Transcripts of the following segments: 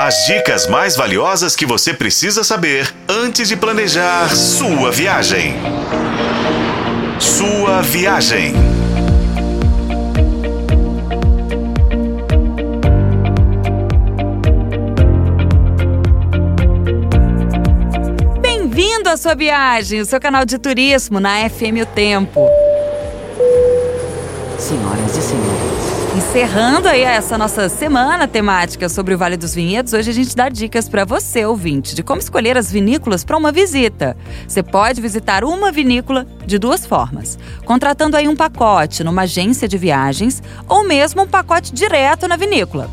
As dicas mais valiosas que você precisa saber antes de planejar sua viagem. Sua viagem. Bem-vindo à sua viagem, o seu canal de turismo na FM O Tempo. Senhoras e senhores, encerrando aí essa nossa semana temática sobre o Vale dos Vinhedos, hoje a gente dá dicas para você, ouvinte, de como escolher as vinícolas para uma visita. Você pode visitar uma vinícola de duas formas: contratando aí um pacote numa agência de viagens ou mesmo um pacote direto na vinícola.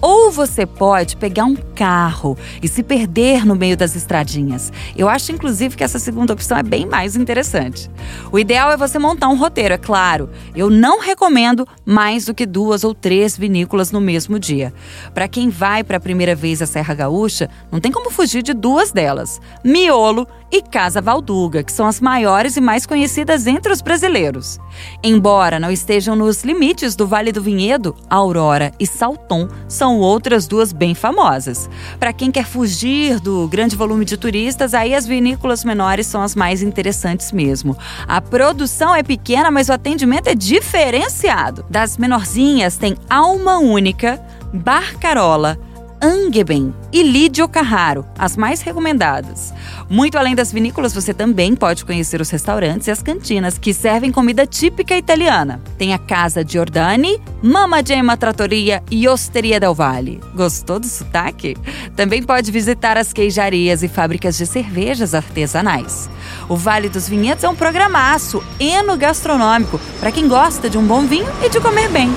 Ou você pode pegar um carro e se perder no meio das estradinhas. Eu acho, inclusive, que essa segunda opção é bem mais interessante. O ideal é você montar um roteiro, é claro. Eu não recomendo mais do que duas ou três vinícolas no mesmo dia. Para quem vai para a primeira vez à Serra Gaúcha, não tem como fugir de duas delas: Miolo e Casa Valduga, que são as maiores e mais conhecidas entre os brasileiros. Embora não estejam nos limites do Vale do Vinhedo, Aurora e Salton são outras duas bem famosas. Para quem quer fugir do grande volume de turistas, aí as vinícolas menores são as mais interessantes mesmo. A produção é pequena, mas o atendimento é diferenciado. Das menorzinhas tem Alma Única, Barcarola, Angeben e Lídio Carraro, as mais recomendadas. Muito além das vinícolas, você também pode conhecer os restaurantes e as cantinas que servem comida típica italiana. Tem a Casa Giordani, Mama Gemma Trattoria e Osteria del Valle. Gostou do sotaque? Também pode visitar as queijarias e fábricas de cervejas artesanais. O Vale dos Vinhedos é um programaço enogastronômico para quem gosta de um bom vinho e de comer bem.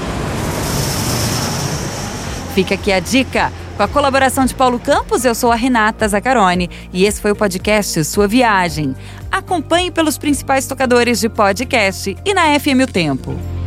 Fica aqui a dica. Com a colaboração de Paulo Campos, eu sou a Renata Zacarone e esse foi o podcast Sua Viagem. Acompanhe pelos principais tocadores de podcast e na FM O Tempo.